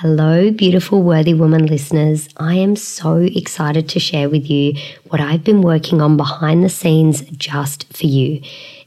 Hello, beautiful Worthy Woman listeners. I am so excited to share with you what I've been working on behind the scenes just for you.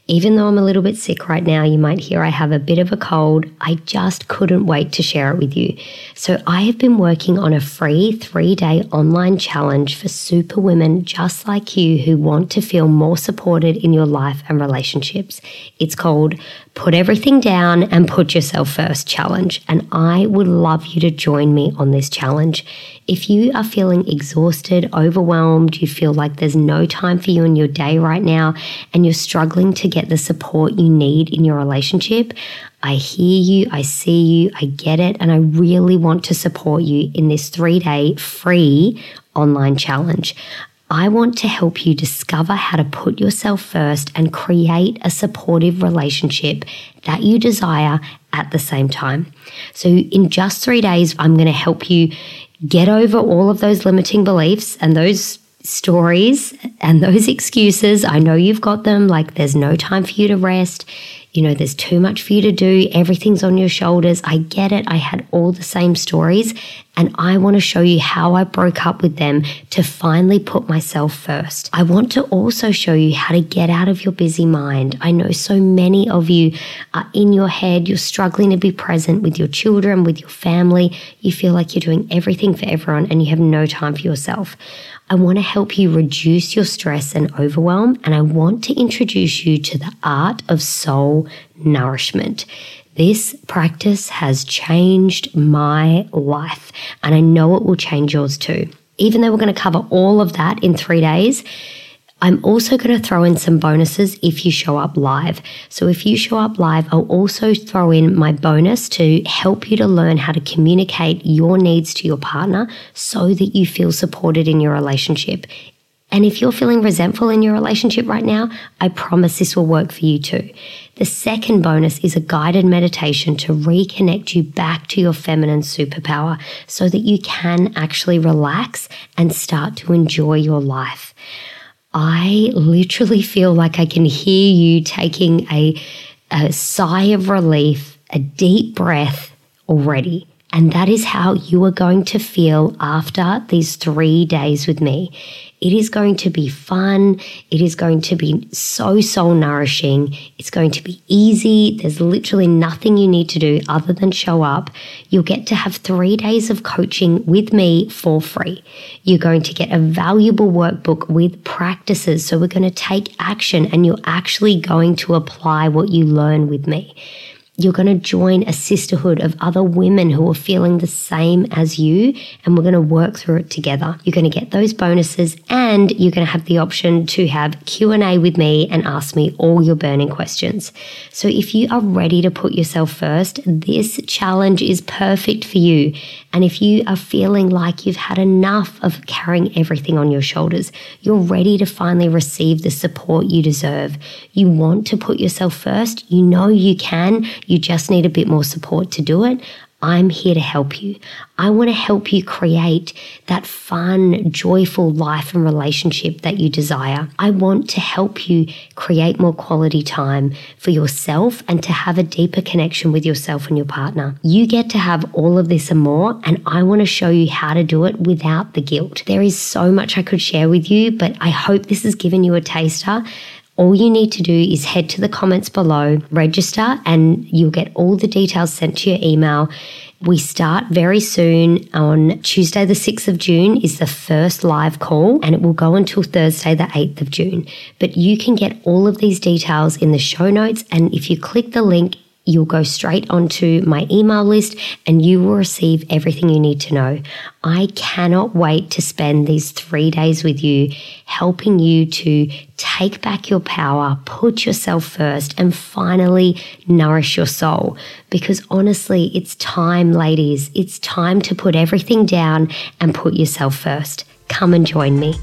Even though I'm a little bit sick right now, you might hear I have a bit of a cold. I just couldn't wait to share it with you. So, I have been working on a free three day online challenge for super women just like you who want to feel more supported in your life and relationships. It's called Put Everything Down and Put Yourself First Challenge. And I would love you to join me on this challenge. If you are feeling exhausted, overwhelmed, you feel like there's no time for you in your day right now, and you're struggling to get the support you need in your relationship, I hear you, I see you, I get it, and I really want to support you in this three day free online challenge. I want to help you discover how to put yourself first and create a supportive relationship that you desire at the same time. So, in just three days, I'm going to help you get over all of those limiting beliefs and those stories and those excuses. I know you've got them, like there's no time for you to rest. You know, there's too much for you to do. Everything's on your shoulders. I get it. I had all the same stories. And I want to show you how I broke up with them to finally put myself first. I want to also show you how to get out of your busy mind. I know so many of you are in your head. You're struggling to be present with your children, with your family. You feel like you're doing everything for everyone and you have no time for yourself. I want to help you reduce your stress and overwhelm, and I want to introduce you to the art of soul nourishment. This practice has changed my life, and I know it will change yours too. Even though we're going to cover all of that in three days, I'm also going to throw in some bonuses if you show up live. So, if you show up live, I'll also throw in my bonus to help you to learn how to communicate your needs to your partner so that you feel supported in your relationship. And if you're feeling resentful in your relationship right now, I promise this will work for you too. The second bonus is a guided meditation to reconnect you back to your feminine superpower so that you can actually relax and start to enjoy your life. I literally feel like I can hear you taking a, a sigh of relief, a deep breath already. And that is how you are going to feel after these three days with me. It is going to be fun. It is going to be so soul nourishing. It's going to be easy. There's literally nothing you need to do other than show up. You'll get to have three days of coaching with me for free. You're going to get a valuable workbook with practices. So we're going to take action and you're actually going to apply what you learn with me. You're going to join a sisterhood of other women who are feeling the same as you, and we're going to work through it together. You're going to get those bonuses, and you're going to have the option to have Q&A with me and ask me all your burning questions. So if you are ready to put yourself first, this challenge is perfect for you. And if you are feeling like you've had enough of carrying everything on your shoulders, you're ready to finally receive the support you deserve. You want to put yourself first. You know you can. You just need a bit more support to do it. I'm here to help you. I want to help you create that fun, joyful life and relationship that you desire. I want to help you create more quality time for yourself and to have a deeper connection with yourself and your partner. You get to have all of this and more, and I want to show you how to do it without the guilt. There is so much I could share with you, but I hope this has given you a taster all you need to do is head to the comments below, register, and you'll get all the details sent to your email. We start very soon on Tuesday, the 6th of June, is the first live call, and it will go until Thursday, the 8th of June. But you can get all of these details in the show notes, and if you click the link, You'll go straight onto my email list and you will receive everything you need to know. I cannot wait to spend these three days with you, helping you to take back your power, put yourself first, and finally nourish your soul. Because honestly, it's time, ladies. It's time to put everything down and put yourself first. Come and join me.